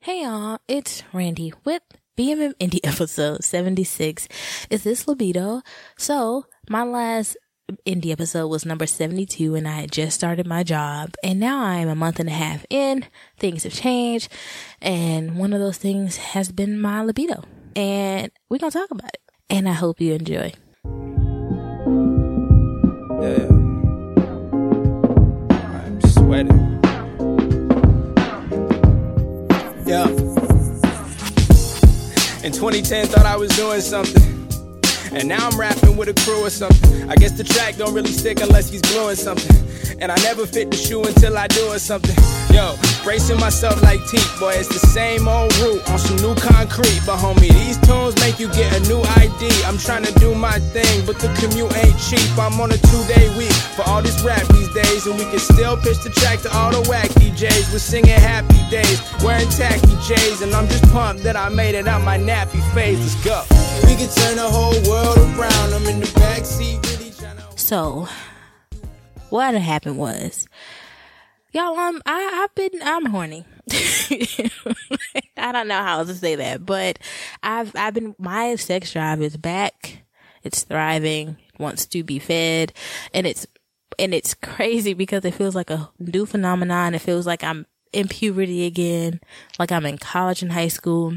Hey y'all, it's Randy with BMM Indie episode 76. Is this libido? So, my last indie episode was number 72 and I had just started my job and now I am a month and a half in. Things have changed and one of those things has been my libido and we're going to talk about it. And I hope you enjoy. Yeah. I'm sweating. Yeah. In 2010, thought I was doing something. And now I'm rapping with a crew or something. I guess the track don't really stick unless he's gluing something. And I never fit the shoe until I do or something. Yo, bracing myself like teeth, boy, it's the same old route on some new concrete. But homie, these tunes make you get a new ID. I'm trying to do my thing, but the commute ain't cheap. I'm on a two day week for all this rap these days. And we can still pitch the track to all the whack DJs. We're singing happy days, wearing tacky J's. And I'm just pumped that I made it out my nappy phase. Let's go. We can turn the whole world around. I'm in the backseat, really trying to. So, what happened was, y'all, um, I, I've been, I'm horny. I don't know how else to say that, but I've, I've been, my sex drive is back. It's thriving, wants to be fed, and it's, and it's crazy because it feels like a new phenomenon. It feels like I'm in puberty again, like I'm in college and high school.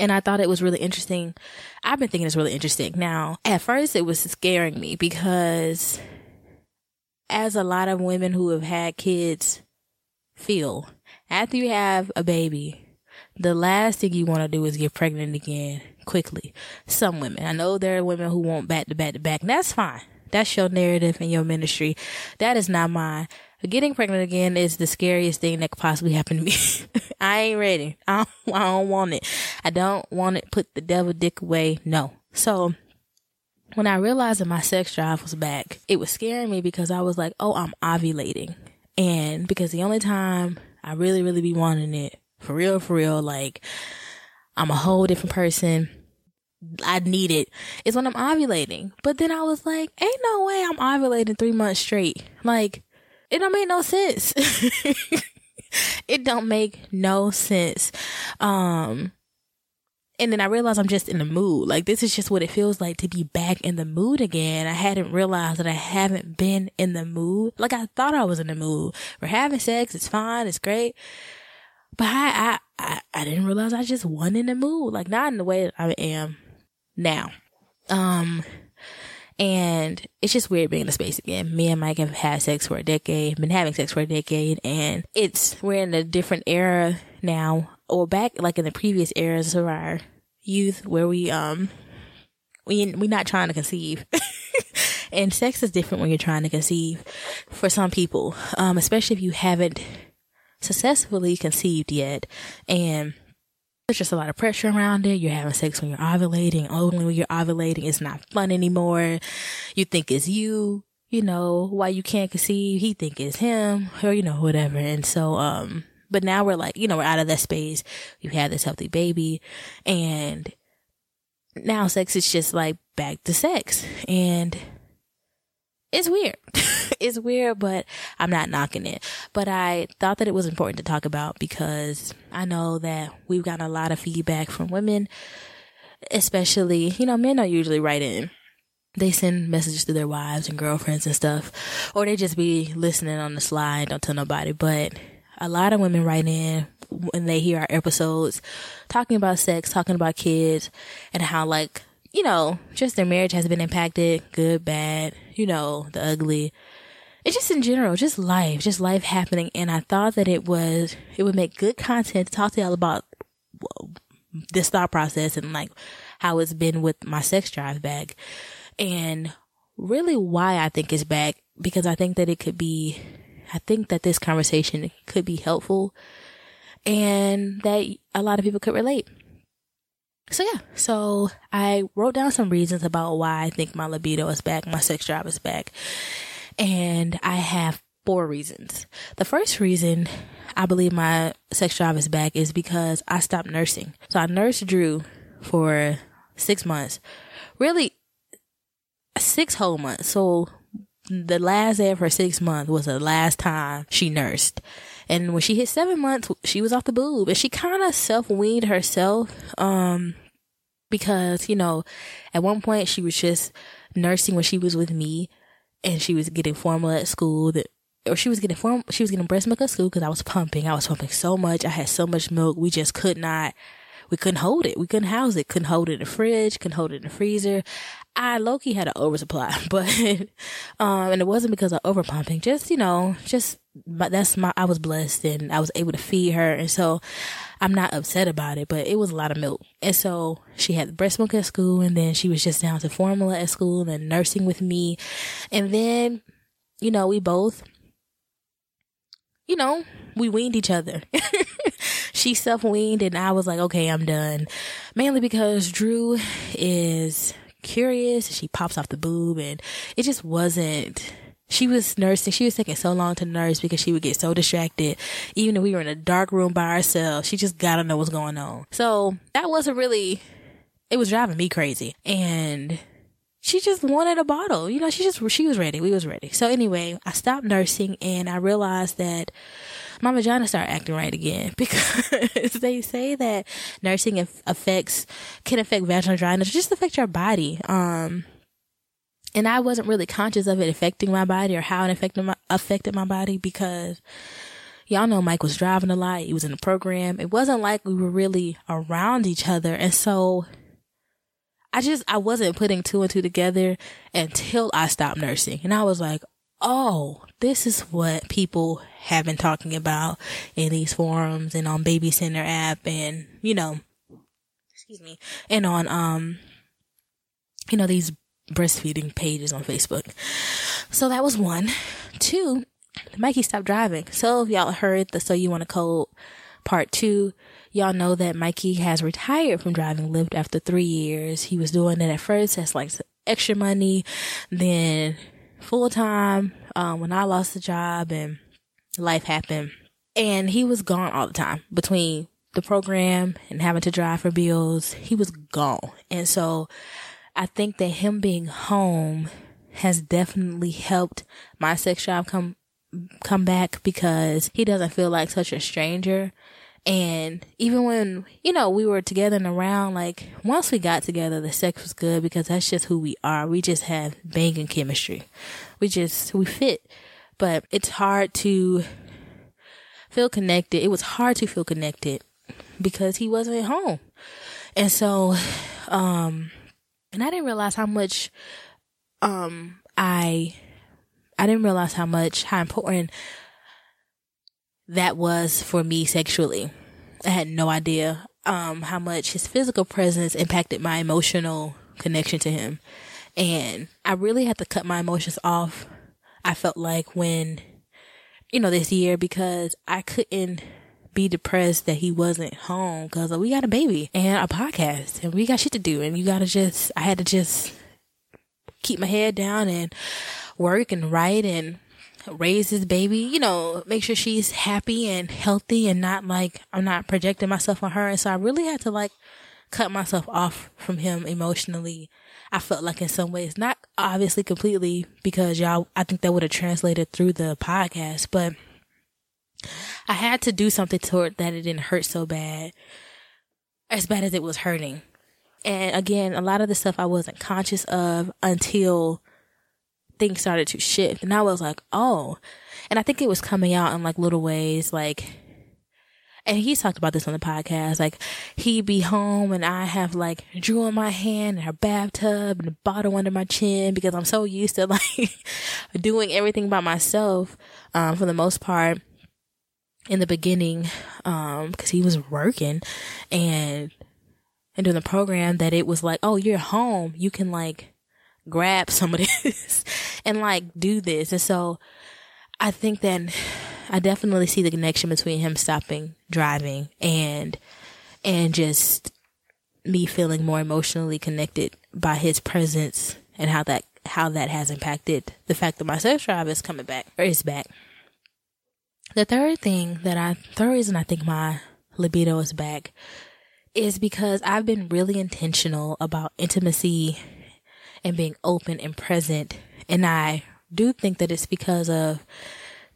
And I thought it was really interesting. I've been thinking it's really interesting. Now, at first it was scaring me because as a lot of women who have had kids feel, after you have a baby, the last thing you want to do is get pregnant again quickly. Some women, I know there are women who want back to back to back, and that's fine. That's your narrative and your ministry. That is not mine. Getting pregnant again is the scariest thing that could possibly happen to me. I ain't ready. I don't, I don't want it. I don't want it. Put the devil dick away. No. So when I realized that my sex drive was back, it was scaring me because I was like, oh, I'm ovulating. And because the only time I really, really be wanting it, for real, for real, like, I'm a whole different person. I need it is when I'm ovulating. But then I was like, ain't no way I'm ovulating three months straight. Like, it don't make no sense. it don't make no sense. Um, and then I realized I'm just in the mood. Like this is just what it feels like to be back in the mood again. I hadn't realized that I haven't been in the mood. Like I thought I was in the mood. We're having sex. It's fine. It's great. But I, I, I, I didn't realize I just wasn't in the mood. Like not in the way that I am now. Um, and it's just weird being in the space again. Me and Mike have had sex for a decade, been having sex for a decade, and it's, we're in a different era now, or back like in the previous eras of our youth where we, um, we, we're not trying to conceive. and sex is different when you're trying to conceive for some people, um, especially if you haven't successfully conceived yet. And there's just a lot of pressure around it. You're having sex when you're ovulating. Only when you're ovulating, it's not fun anymore. You think it's you. You know why you can't conceive. He think it's him, or you know whatever. And so, um, but now we're like, you know, we're out of that space. You had this healthy baby, and now sex is just like back to sex, and it's weird. it's weird, but I'm not knocking it. But I thought that it was important to talk about because I know that we've gotten a lot of feedback from women, especially, you know, men don't usually write in. They send messages to their wives and girlfriends and stuff, or they just be listening on the slide, don't tell nobody. But a lot of women write in when they hear our episodes talking about sex, talking about kids, and how like you know, just their marriage has been impacted, good, bad, you know, the ugly. It's just in general, just life, just life happening. And I thought that it was, it would make good content to talk to y'all about this thought process and like how it's been with my sex drive back and really why I think it's back because I think that it could be, I think that this conversation could be helpful and that a lot of people could relate. So yeah, so I wrote down some reasons about why I think my libido is back, my sex drive is back. And I have four reasons. The first reason I believe my sex drive is back is because I stopped nursing. So I nursed Drew for six months. Really, six whole months. So the last day of her six month was the last time she nursed. And when she hit seven months, she was off the boob and she kind of self weaned herself. Um, because, you know, at one point she was just nursing when she was with me and she was getting formula at school that, or she was getting form, she was getting breast milk at school because I was pumping. I was pumping so much. I had so much milk. We just could not, we couldn't hold it. We couldn't house it. Couldn't hold it in the fridge. Couldn't hold it in the freezer. I low key had an oversupply, but, um, and it wasn't because of overpumping. Just, you know, just, that's my, I was blessed and I was able to feed her. And so I'm not upset about it, but it was a lot of milk. And so she had breast milk at school and then she was just down to formula at school and nursing with me. And then, you know, we both, you know, we weaned each other. she self weaned and I was like, okay, I'm done. Mainly because Drew is curious. She pops off the boob and it just wasn't, she was nursing. She was taking so long to nurse because she would get so distracted. Even if we were in a dark room by ourselves, she just gotta know what's going on. So that wasn't really, it was driving me crazy. And she just wanted a bottle. You know, she just, she was ready. We was ready. So anyway, I stopped nursing and I realized that my vagina started acting right again because they say that nursing affects, can affect vaginal dryness, just affect your body. Um, and I wasn't really conscious of it affecting my body or how it affected my, affected my body because y'all know Mike was driving a lot. He was in the program. It wasn't like we were really around each other. And so I just, I wasn't putting two and two together until I stopped nursing. And I was like, oh, this is what people have been talking about in these forums and on Baby Center app and, you know, excuse me, and on, um, you know, these breastfeeding pages on Facebook. So that was one. Two, Mikey stopped driving. So if y'all heard the So You Want to Code part two, y'all know that Mikey has retired from driving Lyft after three years. He was doing it at first as like extra money, then full time um, when I lost the job and life happened. And he was gone all the time between the program and having to drive for bills. He was gone. And so I think that him being home has definitely helped my sex drive come come back because he doesn't feel like such a stranger and even when, you know, we were together and around, like once we got together, the sex was good because that's just who we are. We just have banging chemistry. We just, we fit. But it's hard to feel connected. It was hard to feel connected because he wasn't at home. And so, um, and I didn't realize how much, um, I, I didn't realize how much, how important that was for me sexually. I had no idea um, how much his physical presence impacted my emotional connection to him. And I really had to cut my emotions off. I felt like when, you know, this year because I couldn't be depressed that he wasn't home because we got a baby and a podcast and we got shit to do. And you gotta just, I had to just keep my head down and work and write and raise this baby, you know, make sure she's happy and healthy and not like I'm not projecting myself on her. And so I really had to like cut myself off from him emotionally. I felt like in some ways, not obviously completely because y'all, I think that would have translated through the podcast, but I had to do something toward that it didn't hurt so bad, as bad as it was hurting. And again, a lot of the stuff I wasn't conscious of until things started to shift. And I was like, oh. And I think it was coming out in like little ways, like, and he's talked about this on the podcast. Like, he'd be home and I have like Drew in my hand and her bathtub and a bottle under my chin because I'm so used to like doing everything by myself, um, for the most part in the beginning, um, cause he was working and, and doing the program that it was like, oh, you're home. You can like, grab some of this and like do this. And so I think that I definitely see the connection between him stopping driving and, and just me feeling more emotionally connected by his presence and how that, how that has impacted the fact that my sex drive is coming back or is back. The third thing that I, third reason I think my libido is back is because I've been really intentional about intimacy and being open and present. And I do think that it's because of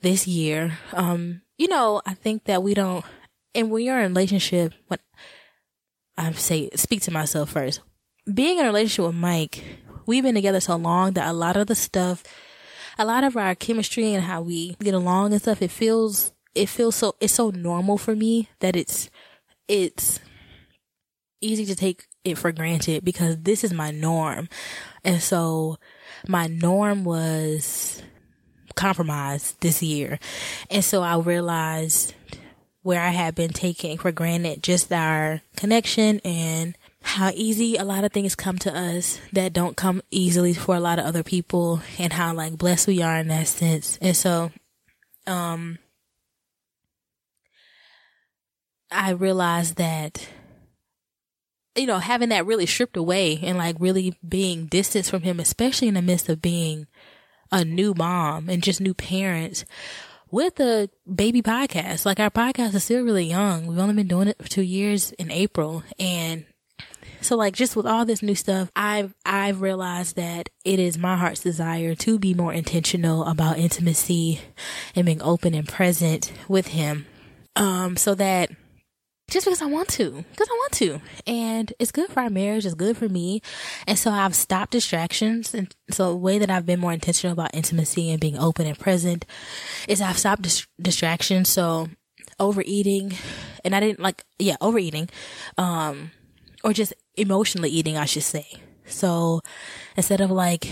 this year. Um, you know, I think that we don't, and when you're in a relationship, when I say, speak to myself first, being in a relationship with Mike, we've been together so long that a lot of the stuff, a lot of our chemistry and how we get along and stuff, it feels, it feels so, it's so normal for me that it's, it's easy to take it for granted because this is my norm. And so my norm was compromised this year. And so I realized where I had been taking for granted just our connection and how easy a lot of things come to us that don't come easily for a lot of other people and how like blessed we are in that sense. And so, um, I realized that you know, having that really stripped away and like really being distanced from him, especially in the midst of being a new mom and just new parents with a baby podcast. Like our podcast is still really young. We've only been doing it for two years in April. And so like just with all this new stuff, I've, I've realized that it is my heart's desire to be more intentional about intimacy and being open and present with him. Um, so that just because I want to, because I want to. And it's good for our marriage. It's good for me. And so I've stopped distractions. And so the way that I've been more intentional about intimacy and being open and present is I've stopped dis- distractions. So overeating and I didn't like, yeah, overeating, um, or just emotionally eating, I should say. So instead of like,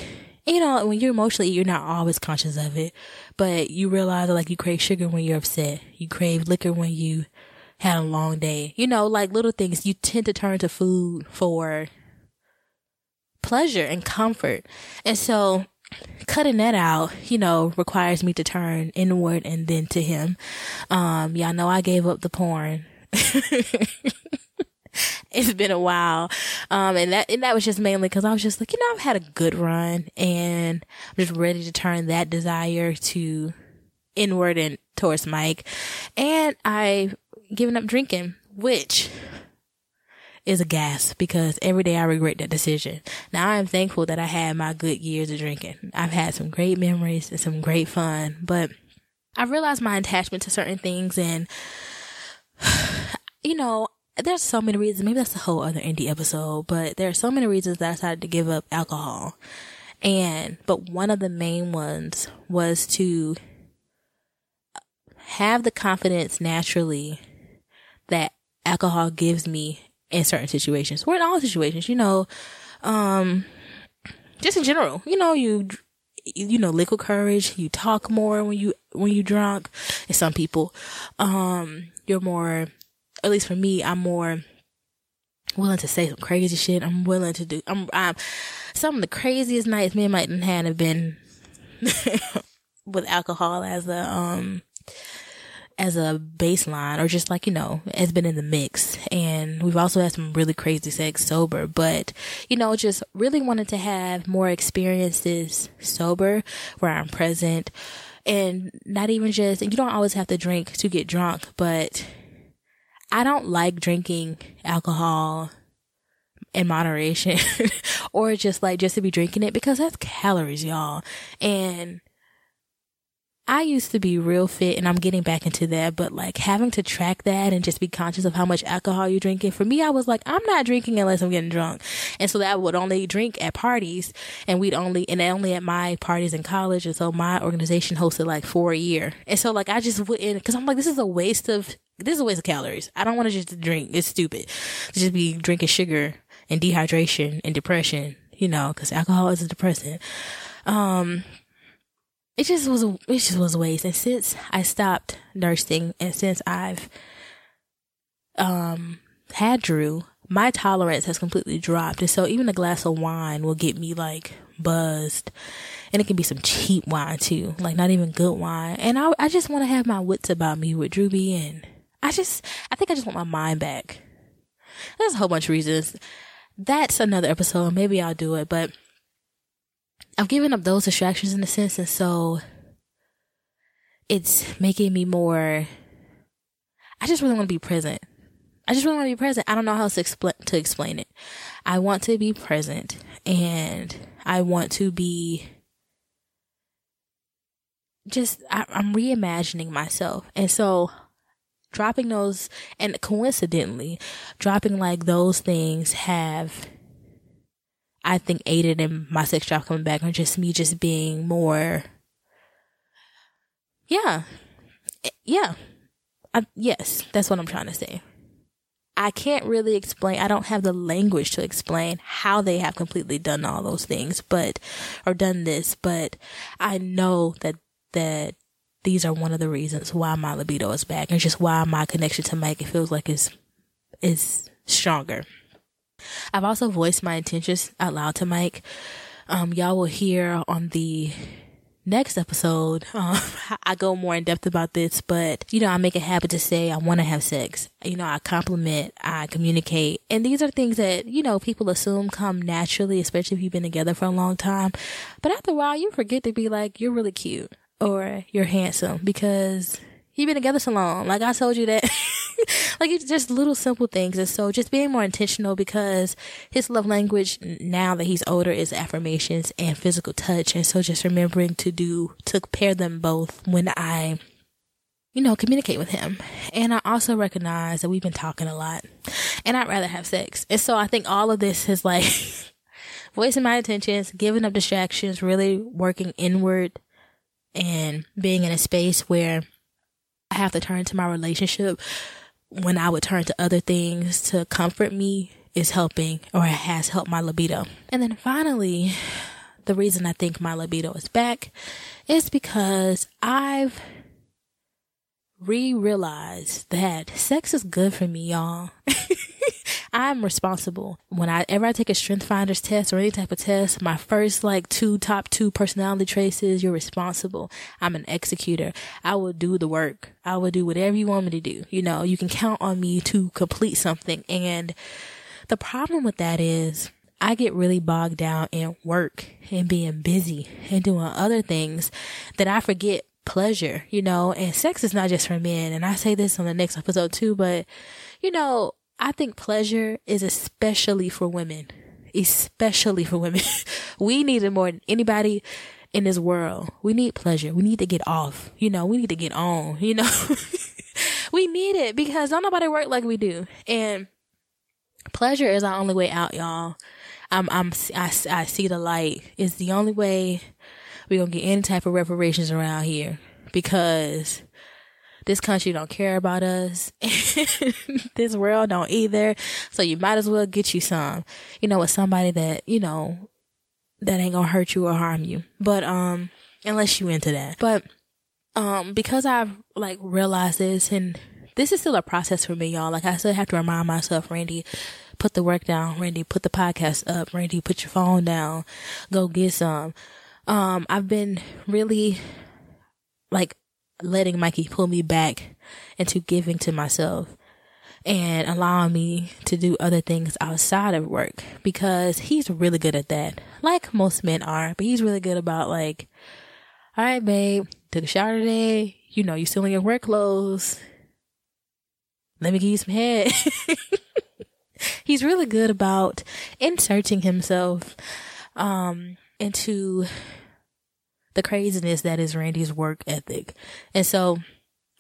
you know, when you're emotionally, you're not always conscious of it, but you realize that like you crave sugar when you're upset. You crave liquor when you had a long day. You know, like little things you tend to turn to food for pleasure and comfort. And so cutting that out, you know, requires me to turn inward and then to him. Um, y'all know I gave up the porn. it's been a while. Um, and that, and that was just mainly cause I was just like, you know, I've had a good run and I'm just ready to turn that desire to inward and towards Mike. And I giving up drinking, which is a gas because every day I regret that decision. Now I am thankful that I had my good years of drinking. I've had some great memories and some great fun, but I realized my attachment to certain things and, you know, there's so many reasons. Maybe that's a whole other indie episode, but there are so many reasons that I decided to give up alcohol. And, but one of the main ones was to have the confidence naturally that alcohol gives me in certain situations or in all situations, you know, um, just in general, you know, you, you know, liquid courage, you talk more when you, when you drunk and some people, um, you're more, at least for me, I'm more willing to say some crazy shit. I'm willing to do, I'm, I'm, some of the craziest nights me and Mike had have been with alcohol as a, um, as a baseline or just like, you know, has been in the mix. And we've also had some really crazy sex sober, but, you know, just really wanted to have more experiences sober where I'm present and not even just, you don't always have to drink to get drunk, but I don't like drinking alcohol in moderation or just like just to be drinking it because that's calories, y'all. And I used to be real fit and I'm getting back into that, but like having to track that and just be conscious of how much alcohol you're drinking. For me, I was like, I'm not drinking unless I'm getting drunk. And so that would only drink at parties and we'd only, and only at my parties in college. And so my organization hosted like four a year. And so like I just wouldn't, cause I'm like, this is a waste of, this is a waste of calories. I don't want to just drink. It's stupid to just be drinking sugar and dehydration and depression, you know, cause alcohol is a depressant. Um, it just was it just was a waste. And since I stopped nursing and since I've um had Drew, my tolerance has completely dropped. And so even a glass of wine will get me like buzzed. And it can be some cheap wine too, like not even good wine. And I, I just want to have my wits about me with Drewby and I just, I think I just want my mind back. There's a whole bunch of reasons. That's another episode. Maybe I'll do it, but I've given up those distractions in a sense. And so it's making me more, I just really want to be present. I just really want to be present. I don't know how else to, expl- to explain it. I want to be present and I want to be just, I, I'm reimagining myself. And so dropping those and coincidentally dropping like those things have i think aided in my sex drive coming back or just me just being more yeah. Yeah. I, yes that's what i'm trying to say. I can't really explain i don't have the language to explain how they have completely done all those things but or done this but i know that that these are one of the reasons why my libido is back and just why my connection to Mike it feels like is is stronger. I've also voiced my intentions out loud to Mike. Um, y'all will hear on the next episode. Um, I go more in depth about this, but you know, I make a habit to say I want to have sex. You know, I compliment, I communicate, and these are things that you know people assume come naturally, especially if you've been together for a long time. But after a while, you forget to be like, "You're really cute." or you're handsome because you've been together so long. Like I told you that. like it's just little simple things. And so just being more intentional because his love language now that he's older is affirmations and physical touch. And so just remembering to do, to pair them both when I, you know, communicate with him. And I also recognize that we've been talking a lot and I'd rather have sex. And so I think all of this is like voicing my intentions, giving up distractions, really working inward and being in a space where I have to turn to my relationship when I would turn to other things to comfort me is helping or has helped my libido. And then finally, the reason I think my libido is back is because I've re-realized that sex is good for me, y'all. I'm responsible. Whenever I take a strength finders test or any type of test, my first like two top two personality traits is you're responsible. I'm an executor. I will do the work. I will do whatever you want me to do. You know, you can count on me to complete something. And the problem with that is I get really bogged down in work and being busy and doing other things that I forget pleasure, you know, and sex is not just for men. And I say this on the next episode too, but you know, I think pleasure is especially for women, especially for women. we need it more than anybody in this world. We need pleasure. We need to get off. You know, we need to get on, you know. we need it because don't nobody work like we do. And pleasure is our only way out, y'all. I'm, I'm, I, I see the light. It's the only way we're gonna get any type of reparations around here because this country don't care about us. this world don't either. So you might as well get you some, you know, with somebody that, you know, that ain't gonna hurt you or harm you. But, um, unless you into that. But, um, because I've like realized this and this is still a process for me, y'all. Like I still have to remind myself, Randy, put the work down. Randy, put the podcast up. Randy, put your phone down. Go get some. Um, I've been really like letting Mikey pull me back into giving to myself and allowing me to do other things outside of work because he's really good at that. Like most men are, but he's really good about like, all right, babe, took a shower today. You know, you're still in your work clothes. Let me give you some head. he's really good about inserting himself, um, into the craziness that is Randy's work ethic. And so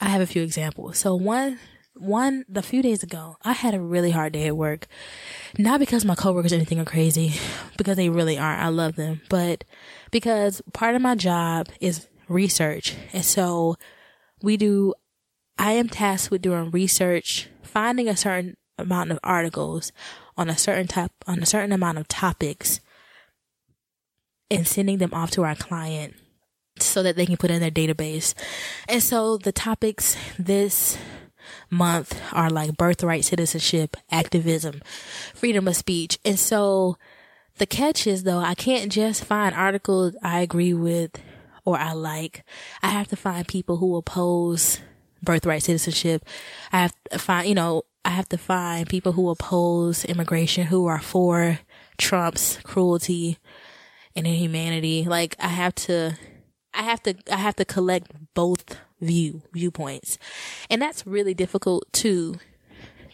I have a few examples. So one, one, the few days ago, I had a really hard day at work. Not because my coworkers or anything are crazy, because they really aren't. I love them, but because part of my job is research. And so we do, I am tasked with doing research, finding a certain amount of articles on a certain type, on a certain amount of topics and sending them off to our client so that they can put in their database. And so the topics this month are like birthright citizenship, activism, freedom of speech. And so the catch is though, I can't just find articles I agree with or I like. I have to find people who oppose birthright citizenship. I have to find, you know, I have to find people who oppose immigration, who are for Trump's cruelty and inhumanity. Like I have to, I have to, I have to collect both view, viewpoints. And that's really difficult to,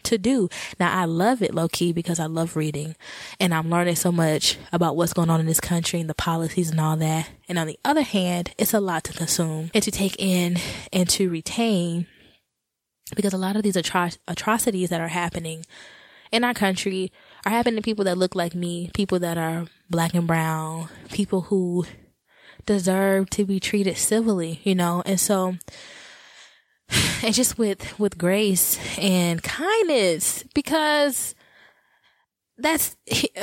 to do. Now I love it low key because I love reading and I'm learning so much about what's going on in this country and the policies and all that. And on the other hand, it's a lot to consume and to take in and to retain because a lot of these atro- atrocities that are happening in our country are happening to people that look like me, people that are black and brown, people who deserve to be treated civilly, you know? And so, and just with, with grace and kindness because that's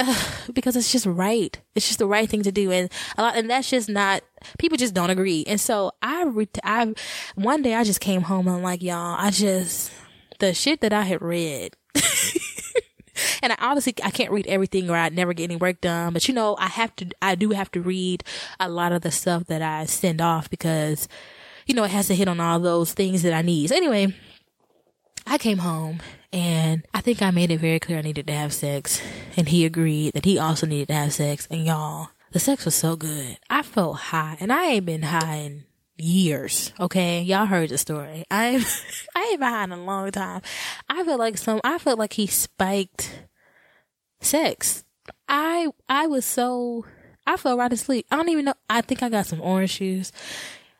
because it's just right. It's just the right thing to do. And a lot, and that's just not, people just don't agree. And so I, I, one day I just came home and I'm like, y'all, I just, the shit that I had read, and I obviously I can't read everything or I'd never get any work done, but you know, I have to, I do have to read a lot of the stuff that I send off because, you know, it has to hit on all those things that I need. So anyway, I came home and I think I made it very clear I needed to have sex. And he agreed that he also needed to have sex. And y'all, the sex was so good. I felt high and I ain't been high in years. Okay. Y'all heard the story. I, I ain't been high in a long time. I felt like some, I felt like he spiked sex. I, I was so, I fell right asleep. I don't even know. I think I got some orange juice.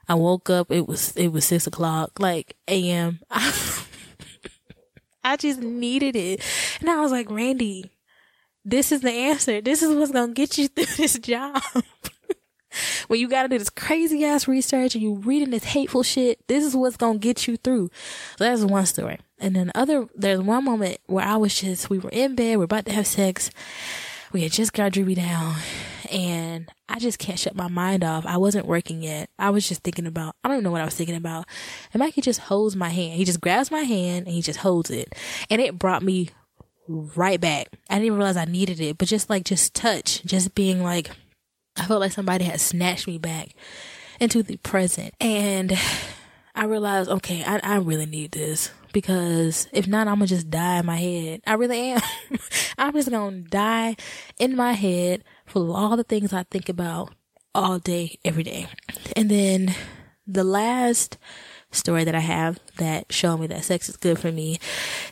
I woke up. It was, it was six o'clock, like AM. I just needed it. And I was like, Randy, this is the answer. This is what's to get you through this job. when you got to do this crazy ass research and you reading this hateful shit, this is what's to get you through. So that's one story. And then other, there's one moment where I was just, we were in bed, we're about to have sex. We had just got Dreamy down and I just can't shut my mind off. I wasn't working yet. I was just thinking about, I don't know what I was thinking about. And Mikey just holds my hand. He just grabs my hand and he just holds it. And it brought me right back. I didn't realize I needed it, but just like, just touch, just being like, I felt like somebody had snatched me back into the present. And I realized, okay, I, I really need this because if not, I'm gonna just die in my head. I really am. I'm just gonna die in my head for all the things I think about all day, every day. And then the last story that I have that showed me that sex is good for me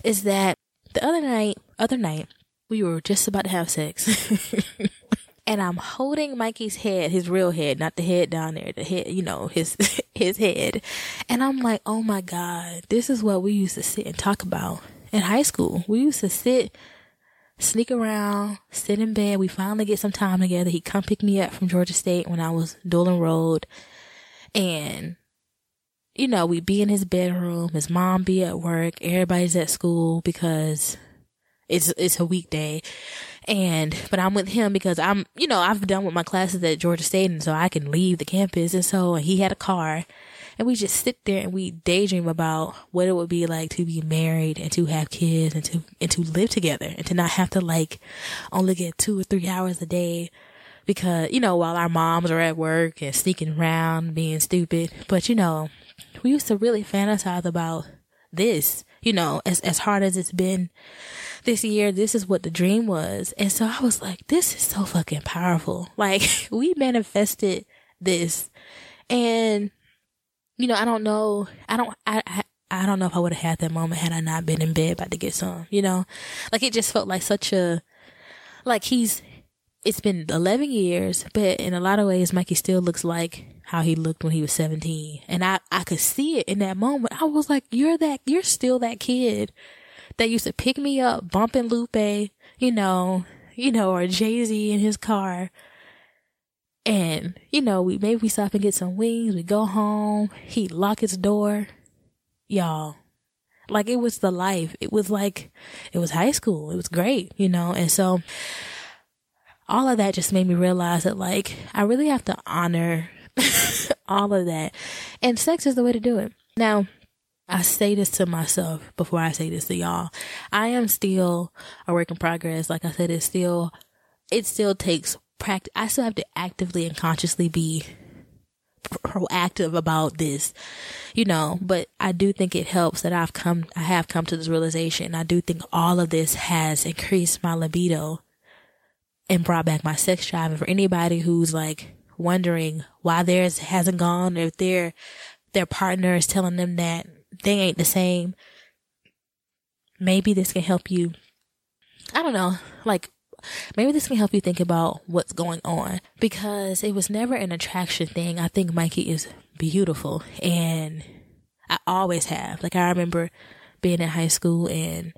is that the other night, other night, we were just about to have sex. and I'm holding Mikey's head, his real head, not the head down there, the head, you know, his, his head. And I'm like, oh my God, this is what we used to sit and talk about in high school. We used to sit, sneak around, sit in bed. We finally get some time together. He come pick me up from Georgia State when I was dual enrolled. And, you know, we'd be in his bedroom. His mom be at work. Everybody's at school because it's, it's a weekday. And, but I'm with him because I'm, you know, I've done with my classes at Georgia State and so I can leave the campus. And so he had a car and we just sit there and we daydream about what it would be like to be married and to have kids and to, and to live together and to not have to like only get two or three hours a day because, you know, while our moms are at work and sneaking around being stupid. But, you know, we used to really fantasize about this, you know, as, as hard as it's been this year, this is what the dream was. And so I was like, this is so fucking powerful. Like we manifested this and you know, I don't know, I don't, I, I I don't know if I would have had that moment had I not been in bed about to get some, you know? Like it just felt like such a, like he's, it's been 11 years, but in a lot of ways, Mikey still looks like how he looked when he was 17. And I, I could see it in that moment. I was like, you're that, you're still that kid that used to pick me up, bumping Lupe, you know, you know, or Jay Z in his car. And, you know, we maybe we stop and get some wings, we go home, he lock his door. Y'all. Like it was the life. It was like it was high school. It was great, you know, and so all of that just made me realize that like I really have to honor all of that. And sex is the way to do it. Now, I say this to myself before I say this to y'all. I am still a work in progress. Like I said, it's still it still takes practice. I still have to actively and consciously be proactive about this, you know, but I do think it helps that I've come, I have come to this realization. I do think all of this has increased my libido and brought back my sex drive. And for anybody who's like wondering why theirs hasn't gone, or if their, their partner is telling them that they ain't the same, maybe this can help you. I don't know, like maybe this can help you think about what's going on because it was never an attraction thing. I think Mikey is beautiful and I always have. Like I remember being in high school and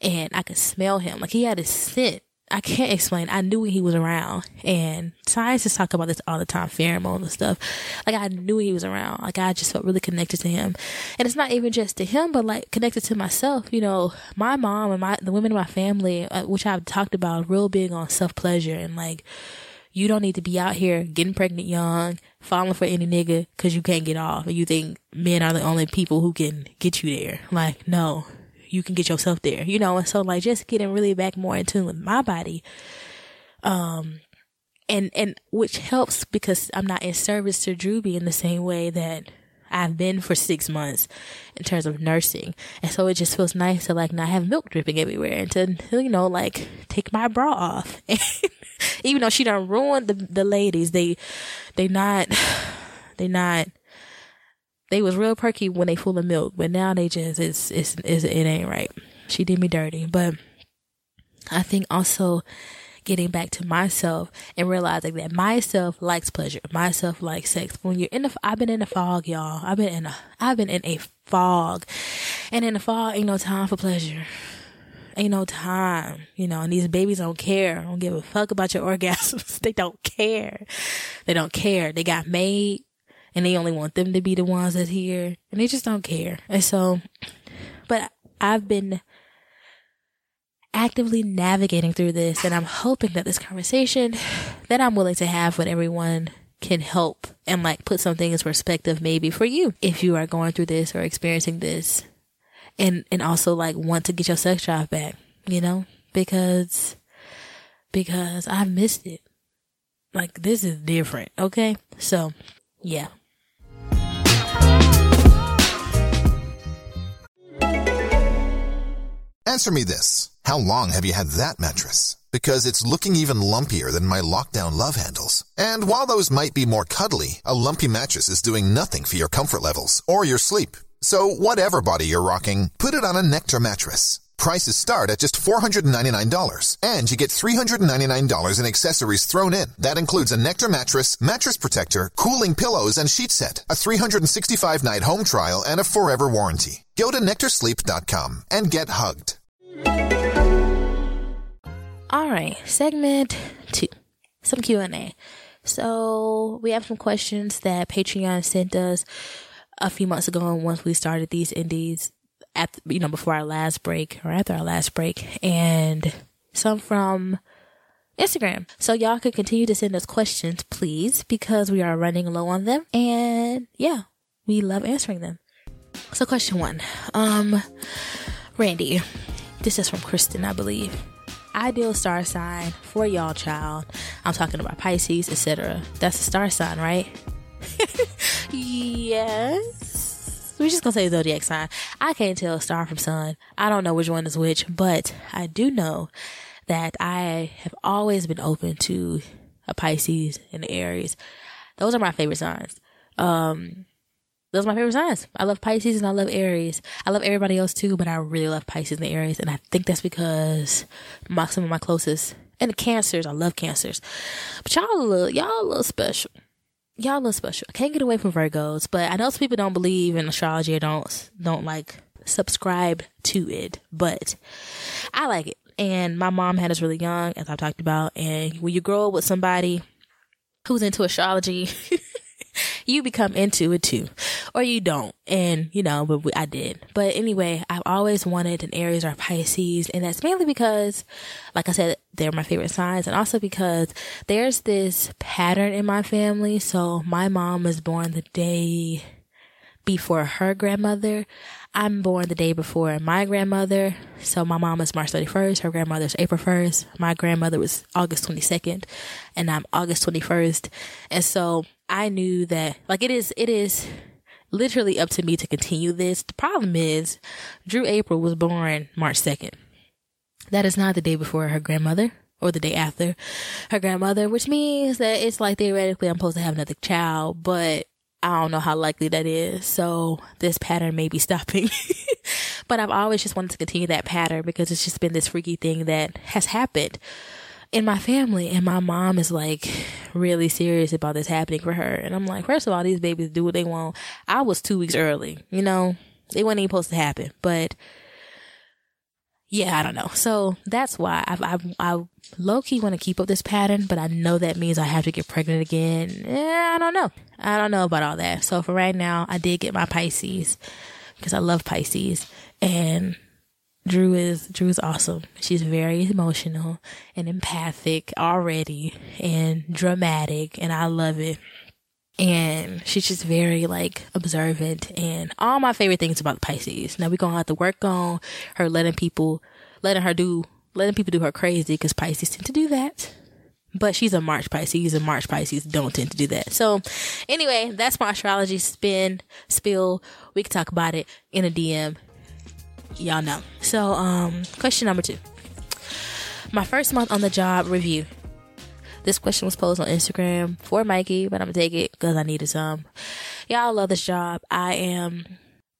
and I could smell him. Like he had a scent I can't explain. I knew he was around and scientists talk about this all the time, pheromones and stuff. Like I knew he was around. Like I just felt really connected to him. And it's not even just to him, but like connected to myself. You know, my mom and my, the women in my family, uh, which I've talked about real big on self pleasure and like, you don't need to be out here getting pregnant young, falling for any nigga cause you can't get off and you think men are the only people who can get you there. Like, no, you can get yourself there, you know? And so like just getting really back more in tune with my body. Um, and, and which helps because I'm not in service to Drewby in the same way that I've been for six months in terms of nursing. And so it just feels nice to like not have milk dripping everywhere and to, you know, like take my bra off. Even though she done ruined the, the ladies, they, they not, they not, they was real perky when they full of milk, but now they just it's, it's it's it ain't right. She did me dirty, but I think also getting back to myself and realizing that myself likes pleasure, myself likes sex. When you're in the, I've been in a fog, y'all. I've been in a, I've been in a fog, and in the fog ain't no time for pleasure. Ain't no time, you know, and these babies don't care. Don't give a fuck about your orgasms. they don't care. They don't care. They got made and they only want them to be the ones that's here and they just don't care. And so, but I've been actively navigating through this and I'm hoping that this conversation that I'm willing to have with everyone can help and like put something in perspective maybe for you if you are going through this or experiencing this and and also like want to get your sex drive back, you know? Because because I've missed it. Like this is different, okay? So, yeah. Answer me this. How long have you had that mattress? Because it's looking even lumpier than my lockdown love handles. And while those might be more cuddly, a lumpy mattress is doing nothing for your comfort levels or your sleep. So whatever body you're rocking, put it on a Nectar mattress. Prices start at just $499, and you get $399 in accessories thrown in. That includes a Nectar mattress, mattress protector, cooling pillows, and sheet set, a 365-night home trial, and a forever warranty. Go to NectarSleep.com and get hugged. All right, segment two, some Q and A. So we have some questions that Patreon sent us a few months ago, and once we started these indies at you know before our last break or after our last break, and some from Instagram. So y'all could continue to send us questions, please, because we are running low on them, and yeah, we love answering them. So question one, um, Randy, this is from Kristen, I believe. Ideal star sign for y'all child. I'm talking about Pisces, etc. That's a star sign, right? yes we're just gonna say zodiac sign. I can't tell star from sun. I don't know which one is which, but I do know that I have always been open to a Pisces and Aries. Those are my favorite signs. Um, those are my favorite signs. I love Pisces and I love Aries. I love everybody else too, but I really love Pisces and Aries. And I think that's because my, some of my closest and the cancers, I love cancers. But y'all little, y'all little special y'all look special. I can't get away from Virgos, but I know some people don't believe in astrology or don't don't like subscribe to it, but I like it. And my mom had us really young, as I've talked about. And when you grow up with somebody who's into astrology, you become into it too, or you don't. And you know, but I did. But anyway, I've always wanted an Aries or Pisces, and that's mainly because, like I said, they're my favorite signs, and also because there's this pattern in my family. So my mom was born the day before her grandmother. I'm born the day before my grandmother. So my mom is March 31st. Her grandmother's April 1st. My grandmother was August 22nd and I'm August 21st. And so I knew that like it is, it is literally up to me to continue this. The problem is Drew April was born March 2nd. That is not the day before her grandmother or the day after her grandmother, which means that it's like theoretically I'm supposed to have another child, but I don't know how likely that is. So this pattern may be stopping. but I've always just wanted to continue that pattern because it's just been this freaky thing that has happened in my family. And my mom is like really serious about this happening for her. And I'm like, first of all, these babies do what they want. I was two weeks early, you know, it wasn't even supposed to happen, but yeah, I don't know. So that's why I've, I've, I low key want to keep up this pattern, but I know that means I have to get pregnant again. I don't know. I don't know about all that. So for right now, I did get my Pisces because I love Pisces and Drew is, Drew is awesome. She's very emotional and empathic already and dramatic and I love it and she's just very like observant and all my favorite things about Pisces. Now we're gonna have to work on her letting people, letting her do, letting people do her crazy because Pisces tend to do that. But she's a March Pisces and March Pisces don't tend to do that. So anyway, that's my astrology spin, spill. We can talk about it in a DM. Y'all know. So, um, question number two. My first month on the job review. This question was posed on Instagram for Mikey, but I'm gonna take it because I needed some. Y'all love this job. I am,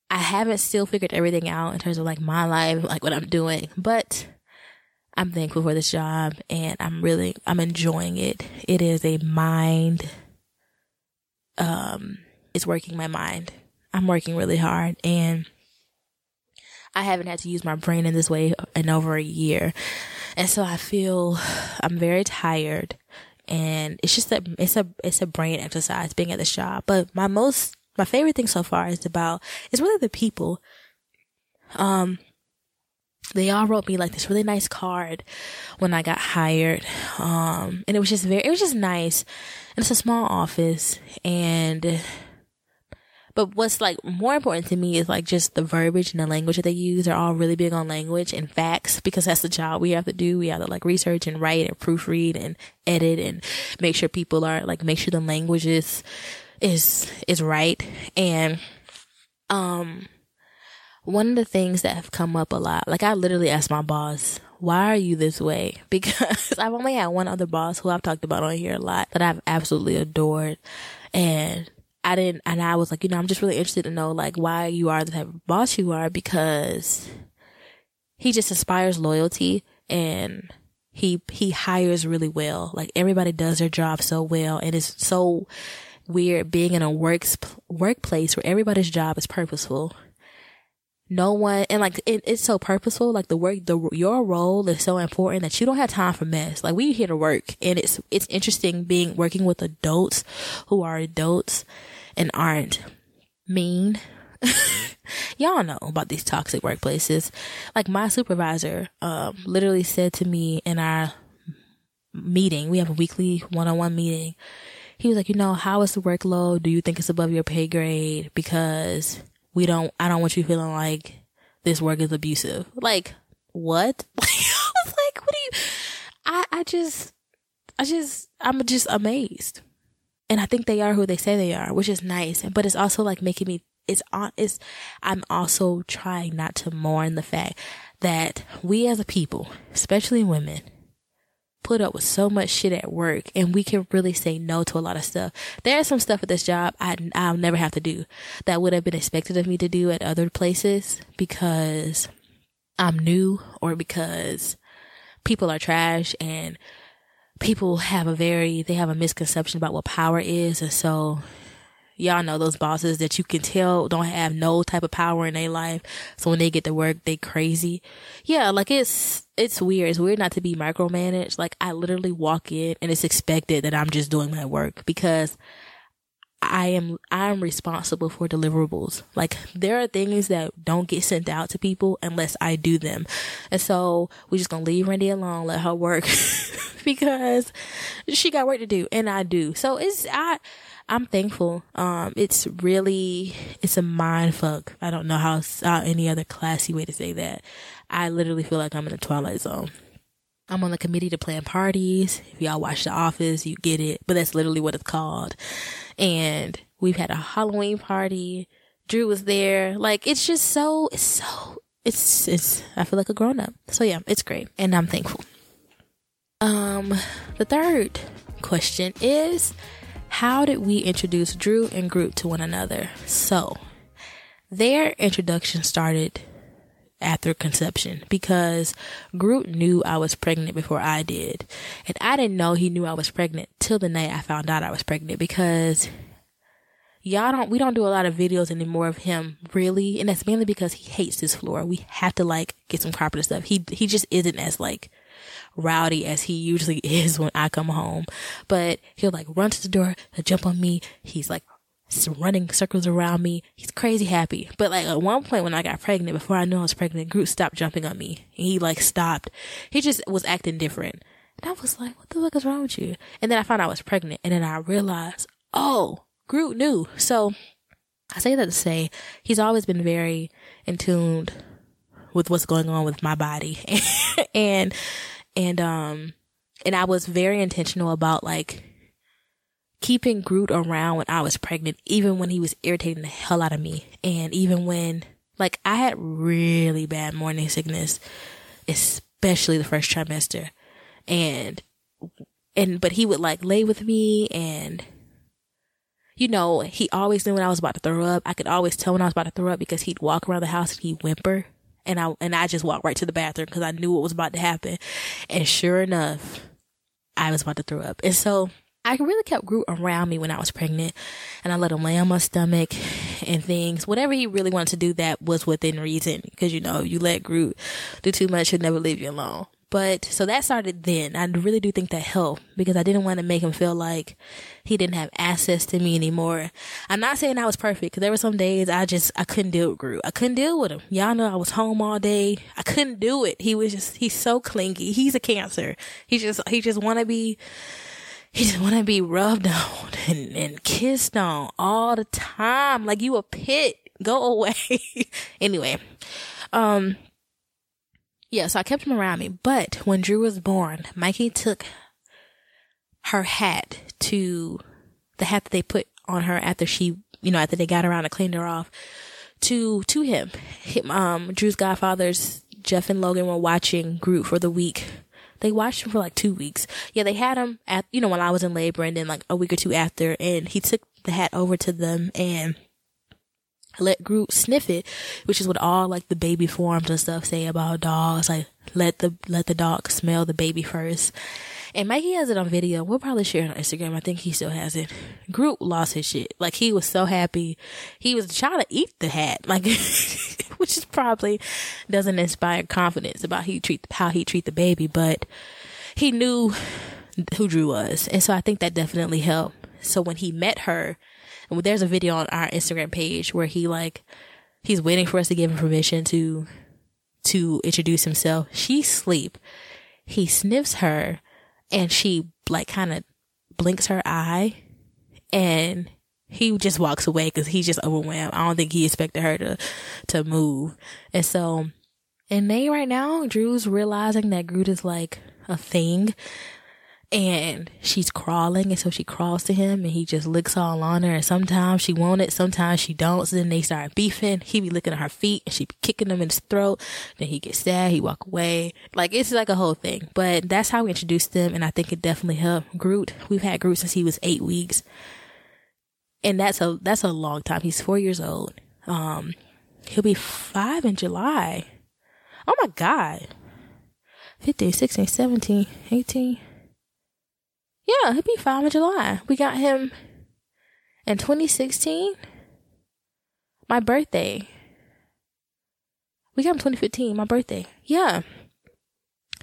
I haven't still figured everything out in terms of like my life, like what I'm doing, but I'm thankful for this job and I'm really, I'm enjoying it. It is a mind, um, it's working my mind. I'm working really hard and I haven't had to use my brain in this way in over a year. And so I feel I'm very tired and it's just a, it's a, it's a brain exercise being at this job. But my most, my favorite thing so far is about, is really the people. Um, they all wrote me like this really nice card when I got hired. Um, and it was just very, it was just nice. And it's a small office and but what's like more important to me is like just the verbiage and the language that they use. They're all really big on language and facts because that's the job we have to do. We have to like research and write and proofread and edit and make sure people are like, make sure the language is, is, is right. And, um, one of the things that have come up a lot, like I literally asked my boss, why are you this way? Because I've only had one other boss who I've talked about on here a lot that I've absolutely adored. And I didn't, and I was like, you know, I'm just really interested to know like why you are the type of boss you are because he just inspires loyalty and he, he hires really well. Like everybody does their job so well and it's so weird being in a works, workplace where everybody's job is purposeful. No one, and like it, it's so purposeful. Like the work, the your role is so important that you don't have time for mess. Like we here to work, and it's it's interesting being working with adults who are adults and aren't mean. Y'all know about these toxic workplaces. Like my supervisor, um, literally said to me in our meeting, we have a weekly one-on-one meeting. He was like, you know, how is the workload? Do you think it's above your pay grade? Because we don't, I don't want you feeling like this work is abusive. Like, what? I was like, what do you, I, I just, I just, I'm just amazed and I think they are who they say they are, which is nice. But it's also like making me, it's on, it's, I'm also trying not to mourn the fact that we as a people, especially women, put up with so much shit at work and we can really say no to a lot of stuff. There's some stuff at this job I, I'll never have to do that would have been expected of me to do at other places because I'm new or because people are trash and people have a very, they have a misconception about what power is. And so y'all know those bosses that you can tell don't have no type of power in their life. So when they get to work, they crazy. Yeah, like it's, it's weird. It's weird not to be micromanaged. Like I literally walk in and it's expected that I'm just doing my work because I am I'm responsible for deliverables. Like there are things that don't get sent out to people unless I do them. And so we just gonna leave Randy alone, let her work because she got work to do and I do. So it's I I'm thankful. Um, it's really, it's a mind fuck. I don't know how, how any other classy way to say that. I literally feel like I'm in the twilight zone. I'm on the committee to plan parties. If y'all watch The Office, you get it, but that's literally what it's called. And we've had a Halloween party. Drew was there. Like, it's just so, it's so, it's, it's, I feel like a grown up. So yeah, it's great. And I'm thankful. Um, the third question is, how did we introduce Drew and Groot to one another? So, their introduction started after conception because Groot knew I was pregnant before I did. And I didn't know he knew I was pregnant till the night I found out I was pregnant because y'all don't, we don't do a lot of videos anymore of him really. And that's mainly because he hates this floor. We have to like get some carpet stuff. He, he just isn't as like rowdy as he usually is when I come home. But he'll like run to the door, he'll jump on me. He's like running circles around me. He's crazy happy. But like at one point when I got pregnant, before I knew I was pregnant, Groot stopped jumping on me. He like stopped. He just was acting different. And I was like, what the fuck is wrong with you? And then I found I was pregnant. And then I realized, oh, Groot knew. So I say that to say he's always been very in tuned with what's going on with my body. and, and, um, and I was very intentional about like keeping Groot around when I was pregnant, even when he was irritating the hell out of me. And even when, like, I had really bad morning sickness, especially the first trimester. And, and, but he would like lay with me and, you know, he always knew when I was about to throw up. I could always tell when I was about to throw up because he'd walk around the house and he'd whimper. And I, and I just walked right to the bathroom because I knew what was about to happen. And sure enough, I was about to throw up. And so, I really kept Groot around me when I was pregnant and I let him lay on my stomach and things. Whatever he really wanted to do that was within reason. Cause you know, you let Groot do too much, he'll never leave you alone. But so that started then. I really do think that helped because I didn't want to make him feel like he didn't have access to me anymore. I'm not saying I was perfect because there were some days I just, I couldn't deal with Groot. I couldn't deal with him. Y'all know I was home all day. I couldn't do it. He was just, he's so clingy. He's a cancer. He just, he just want to be, he just want to be rubbed on and, and kissed on all the time. Like you a pit. Go away. anyway, um, yeah, so I kept him around me. But when Drew was born, Mikey took her hat to the hat that they put on her after she, you know, after they got around and cleaned her off to, to him. him um, Drew's godfathers, Jeff and Logan were watching Groot for the week they watched him for like two weeks. Yeah, they had him at, you know, when I was in labor and then like a week or two after and he took the hat over to them and let Groot sniff it, which is what all like the baby forms and stuff say about dogs. Like let the, let the dog smell the baby first. And Mikey has it on video. We'll probably share it on Instagram. I think he still has it. Groot lost his shit. Like he was so happy. He was trying to eat the hat. Like, which is probably doesn't inspire confidence about he treat, how he treat the baby, but he knew who Drew was. And so I think that definitely helped. So when he met her, and there's a video on our Instagram page where he like, he's waiting for us to give him permission to, to introduce himself. She sleep. He sniffs her and she like kind of blinks her eye and he just walks away because he's just overwhelmed. I don't think he expected her to, to move. And so, and they right now, Drew's realizing that Groot is like a thing and she's crawling and so she crawls to him and he just licks all on her and sometimes she want it sometimes she don't so then they start beefing. He be licking at her feet and she be kicking him in his throat then he gets sad he walk away. Like it's like a whole thing but that's how we introduced them and i think it definitely helped groot. We've had groot since he was eight weeks and that's a that's a long time. He's four years old. Um he'll be five in july. Oh my god. 15 16 17 18 yeah, he'll be five in July. We got him in 2016. My birthday. We got him 2015, my birthday. Yeah.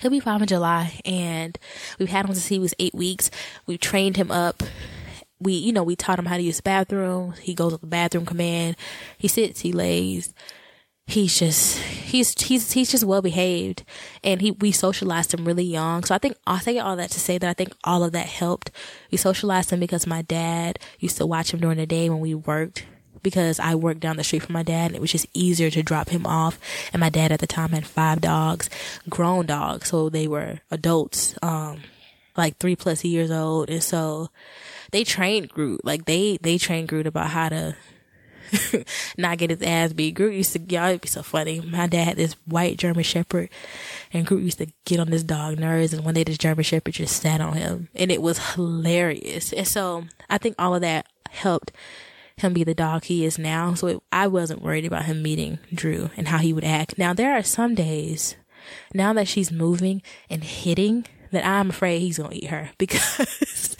He'll be five in July and we've had him since he was eight weeks. We've trained him up. We, you know, we taught him how to use the bathroom. He goes with the bathroom command. He sits, he lays. He's just he's he's he's just well behaved. And he we socialized him really young. So i think i say all that to say that i think all of that helped. We socialized him because my dad used to watch him during the day when we worked. Because i worked down the street from my dad and it was just easier to drop him off. And my dad at the time had five dogs grown dogs. So they were adults um like three plus years old. And so they trained groot. Like they they trained groot about how to not get his ass beat. Groot used to, y'all, it'd be so funny. My dad had this white German Shepherd, and Groot used to get on this dog nerves, and one day this German Shepherd just sat on him, and it was hilarious. And so I think all of that helped him be the dog he is now. So it, I wasn't worried about him meeting Drew and how he would act. Now there are some days, now that she's moving and hitting, that I'm afraid he's gonna eat her because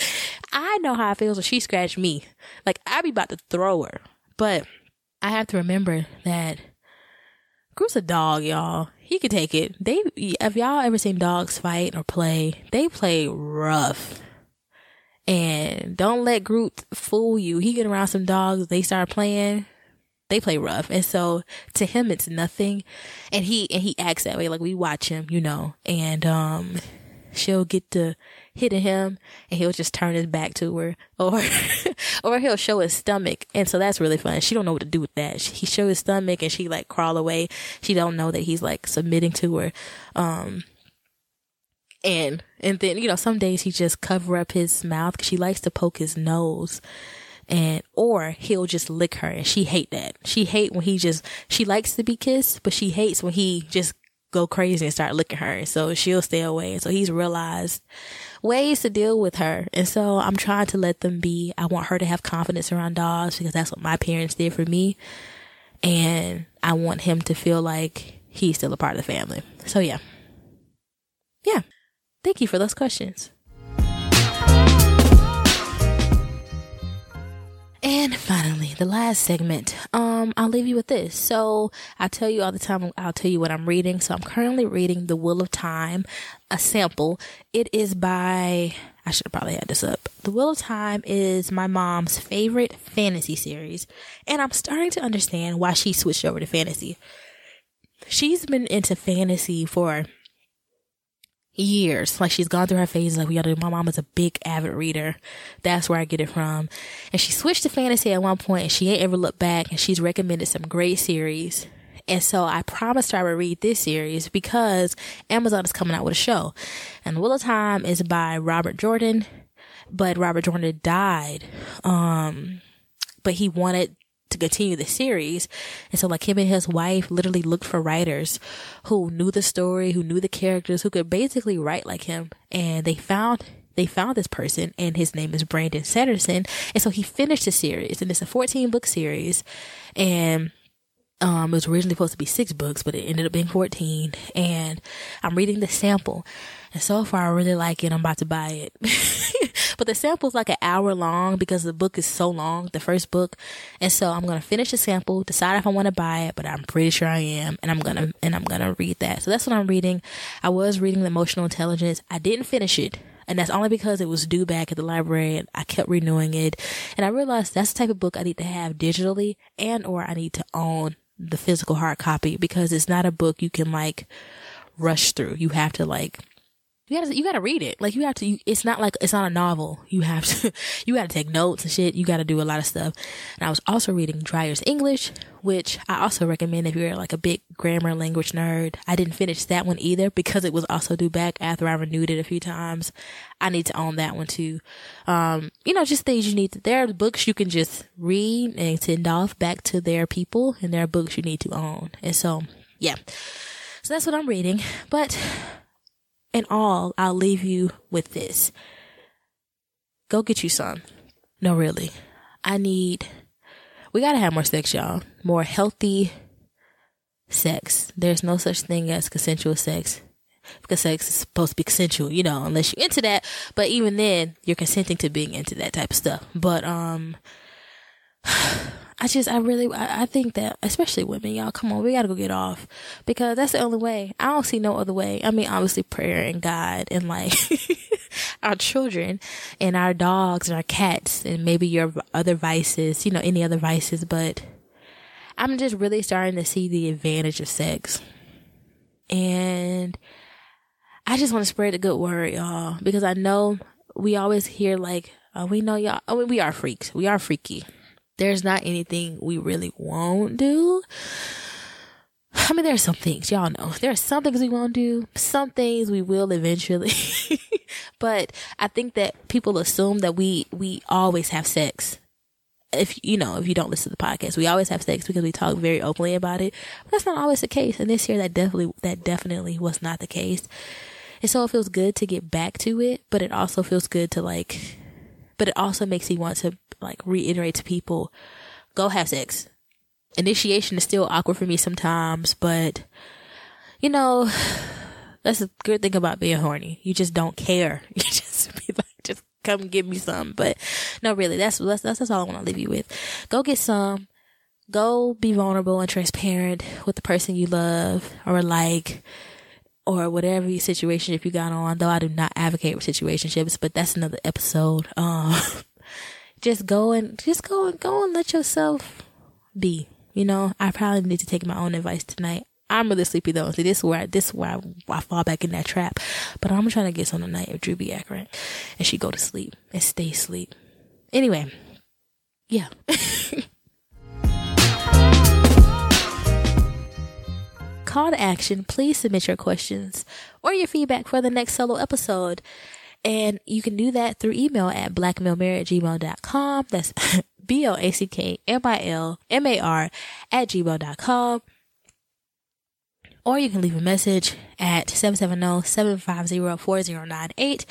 I know how it feels when she scratched me. Like I'd be about to throw her. But I have to remember that Groot's a dog, y'all. He could take it. They, have y'all ever seen dogs fight or play? They play rough. And don't let Groot fool you. He get around some dogs, they start playing, they play rough. And so to him it's nothing. And he and he acts that way. Like we watch him, you know. And um she'll get to hitting him and he'll just turn his back to her or or he'll show his stomach and so that's really fun. She don't know what to do with that. She, he show his stomach and she like crawl away. She don't know that he's like submitting to her um and and then you know some days he just cover up his mouth because she likes to poke his nose and or he'll just lick her and she hate that. She hate when he just she likes to be kissed but she hates when he just go crazy and start licking her so she'll stay away so he's realized ways to deal with her. And so I'm trying to let them be. I want her to have confidence around dogs because that's what my parents did for me. And I want him to feel like he's still a part of the family. So yeah. Yeah. Thank you for those questions. And finally, the last segment. Um, I'll leave you with this. So I tell you all the time, I'll tell you what I'm reading. So I'm currently reading The Wheel of Time, a sample. It is by, I should have probably had this up. The Wheel of Time is my mom's favorite fantasy series. And I'm starting to understand why she switched over to fantasy. She's been into fantasy for years. Like she's gone through her phases. Like we gotta. My mom is a big avid reader. That's where I get it from. And she switched to fantasy at one point, and she ain't ever looked back. And she's recommended some great series. And so I promised her I would read this series because Amazon is coming out with a show. And Wheel of Time is by Robert Jordan, but Robert Jordan died. Um, but he wanted to continue the series. And so like him and his wife literally looked for writers who knew the story, who knew the characters, who could basically write like him. And they found they found this person and his name is Brandon Sanderson. And so he finished the series and it's a 14 book series and um, it was originally supposed to be six books, but it ended up being 14. And I'm reading the sample. And so far, I really like it. I'm about to buy it. but the sample is like an hour long because the book is so long, the first book. And so I'm to finish the sample, decide if I want to buy it, but I'm pretty sure I am. And I'm to, and I'm to read that. So that's what I'm reading. I was reading the emotional intelligence. I didn't finish it. And that's only because it was due back at the library and I kept renewing it. And I realized that's the type of book I need to have digitally and or I need to own the physical hard copy because it's not a book you can like rush through. You have to like you gotta you gotta read it. Like you have to. You, it's not like it's not a novel. You have to. You gotta take notes and shit. You gotta do a lot of stuff. And I was also reading Dreyer's English, which I also recommend if you're like a big grammar language nerd. I didn't finish that one either because it was also due back after I renewed it a few times. I need to own that one too. Um, you know, just things you need. To, there are books you can just read and send off back to their people, and there are books you need to own. And so, yeah. So that's what I'm reading. But in all, I'll leave you with this. Go get you some. No, really. I need, we gotta have more sex, y'all. More healthy sex. There's no such thing as consensual sex. Because sex is supposed to be consensual, you know, unless you're into that. But even then, you're consenting to being into that type of stuff. But, um, I just, I really, I, think that, especially women, y'all, come on, we gotta go get off because that's the only way. I don't see no other way. I mean, obviously prayer and God and like our children and our dogs and our cats and maybe your other vices, you know, any other vices, but I'm just really starting to see the advantage of sex. And I just want to spread the good word, y'all, because I know we always hear like, oh, we know y'all, mean, we are freaks. We are freaky. There's not anything we really won't do. I mean, there's some things, y'all know. There are some things we won't do, some things we will eventually. but I think that people assume that we, we always have sex. If, you know, if you don't listen to the podcast, we always have sex because we talk very openly about it. But that's not always the case. And this year that definitely, that definitely was not the case. And so it feels good to get back to it, but it also feels good to like, but it also makes me want to like reiterate to people, go have sex initiation is still awkward for me sometimes, but you know, that's a good thing about being horny. You just don't care. You just be like, just come give me some. But no, really, that's that's that's, that's all I want to leave you with. Go get some. Go be vulnerable and transparent with the person you love or like or whatever your situation if you got on. Though I do not advocate for situationships, but that's another episode. Um, just go and just go and go and let yourself be. You know, I probably need to take my own advice tonight. I'm really sleepy though. See, this is where I, this is where I, I fall back in that trap. But I'm trying to get some tonight if Drew be accurate, and she go to sleep and stay asleep. Anyway, yeah. Call to action. Please submit your questions or your feedback for the next solo episode. And you can do that through email at blackmilmar at gmail.com. That's B L A C K M I L M A R at gmail.com. Or you can leave a message at 770-750-4098.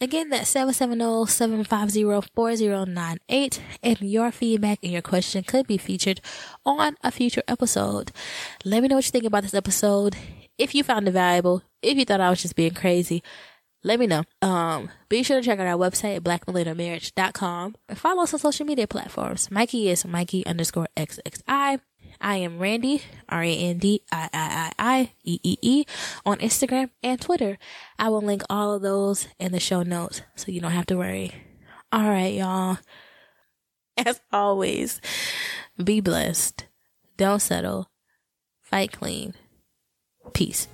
Again, that's 770-750-4098. And your feedback and your question could be featured on a future episode. Let me know what you think about this episode. If you found it valuable, if you thought I was just being crazy, let me know. Um, be sure to check out our website blackmillennialmarriage.com and follow us on social media platforms. Mikey is Mikey underscore XXI. I am Randy, R-A-N-D-I-I-I-I-E-E-E on Instagram and Twitter. I will link all of those in the show notes so you don't have to worry. All right, y'all. As always, be blessed. Don't settle. Fight clean. Peace.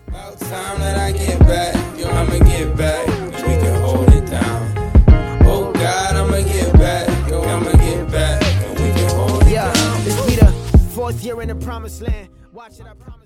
Fourth year in the promised land. Watch it, I promise.